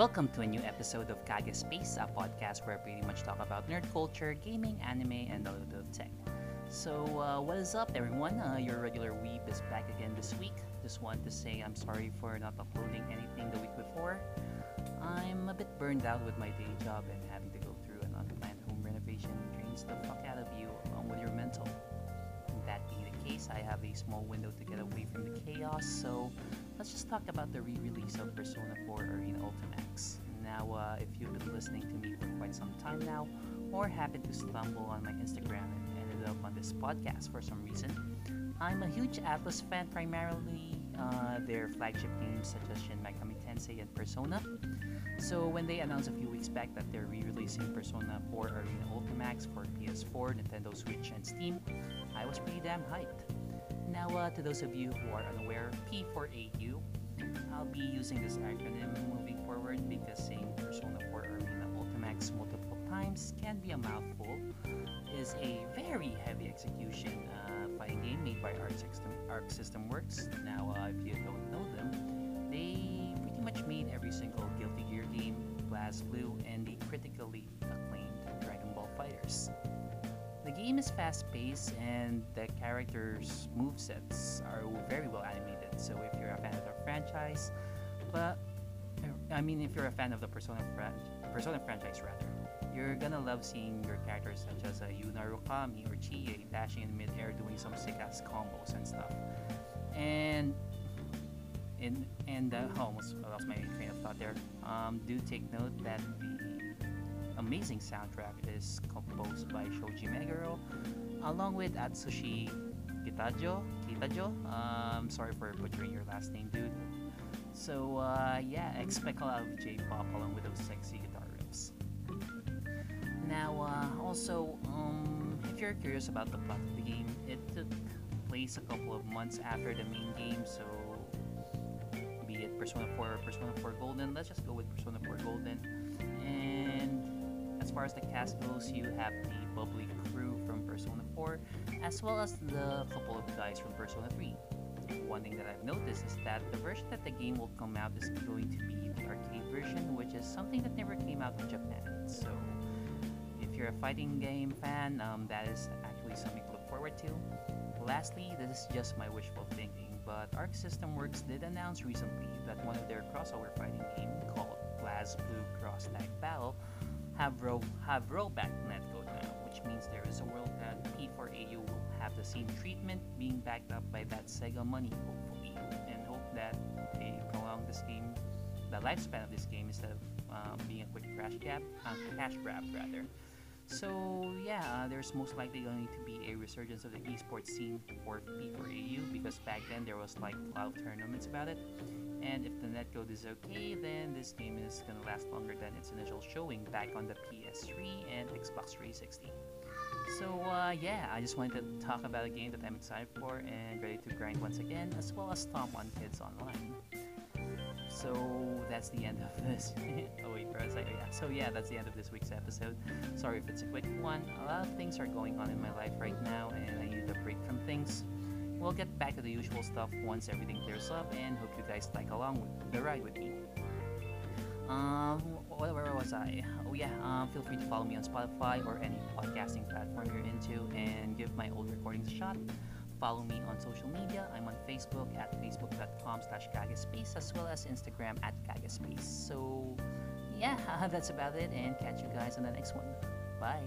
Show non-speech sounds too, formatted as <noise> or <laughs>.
Welcome to a new episode of Kage Space, a podcast where I pretty much talk about nerd culture, gaming, anime, and a little bit of tech. So, uh, what is up, everyone? Uh, your regular weeb is back again this week. Just want to say I'm sorry for not uploading anything the week before. I'm a bit burned out with my day job and having to go through an unplanned home renovation drains the fuck out of you along with your mental. That being the case, I have a small window to get away from the chaos, so let's just talk about the re-release of Persona 4 Arena Ultimax. Now, uh, if you've been listening to me for quite some time now, or happened to stumble on my Instagram and ended up on this podcast for some reason, I'm a huge Atlus fan, primarily uh, their flagship games such as Shin Megami Tensei and Persona. So when they announced a few weeks back that they're re-releasing Persona 4 Arena Ultimax for PS4, Nintendo Switch, and Steam, I was pretty damn hyped. Now, uh, to those of you who are unaware, P4AU, I'll be using this acronym moving forward because saying Persona 4 Arena Ultimax multiple times can be a mouthful. Is a very heavy execution uh, fighting game made by Arc System, Arc System Works. Now, uh, if you don't know them, they pretty much made every single Guilty Gear game, BlazBlue, and the critically acclaimed Dragon Ball FighterZ. The game is fast paced and the characters' movesets are very well animated. So if you're a fan of the franchise, but I mean if you're a fan of the Persona fran- Persona franchise rather, you're gonna love seeing your characters such as uh, Yu Narukami or Chie dashing in midair doing some sick ass combos and stuff. And in and uh, oh, almost lost my train of thought there. Um, do take note that the amazing soundtrack is composed by Shoji Meguro, along with Atsushi Kitajoh. Kitajoh. Um, sorry for butchering your last name, dude. So uh, yeah, expect a lot of J-pop along with those sexy guitar riffs. Now, uh, also, um, if you're curious about the plot of the game, it took place a couple of months after the main game, so be it Persona 4 or Persona 4 Golden, let's just go with Persona 4 Golden. And as far as the cast goes, you have the bubbly crew from Persona 4, as well as the couple of guys from Persona 3. One thing that I've noticed is that the version that the game will come out is going to be the arcade version, which is something that never came out in Japan. So, if you're a fighting game fan, um, that is actually something to look forward to. Lastly, this is just my wishful thinking, but Arc System Works did announce recently that one of their crossover fighting game called BlazBlue Cross Tag Battle have ro- have rollback netcode now, which means there is a world that P4AU will have the same treatment, being backed up by that Sega money, hopefully, and hope that they prolong this game, the lifespan of this game instead of um, being a quick crash grab, uh, cash grab rather. So yeah, uh, there's most likely going to be a resurgence of the esports scene for P4AU because back then there was like a lot of tournaments about it. And if the netcode is okay, then this game is gonna last longer than its initial showing back on the PS3 and Xbox 360. So uh, yeah, I just wanted to talk about a game that I'm excited for and ready to grind once again, as well as stomp on kids online. So that's the end of this. <laughs> oh wait, for a second. Yeah. So yeah, that's the end of this week's episode. Sorry if it's a quick one. A lot of things are going on in my life right now, and I need a break from things. We'll get back to the usual stuff once everything clears up, and hope you guys like along with the ride with me. Um, where, where was I? Oh yeah, um, feel free to follow me on Spotify or any podcasting platform you're into, and give my old recordings a shot. Follow me on social media. I'm on Facebook at facebook.com slash kagespace as well as Instagram at kagespace. So yeah, <laughs> that's about it and catch you guys on the next one. Bye.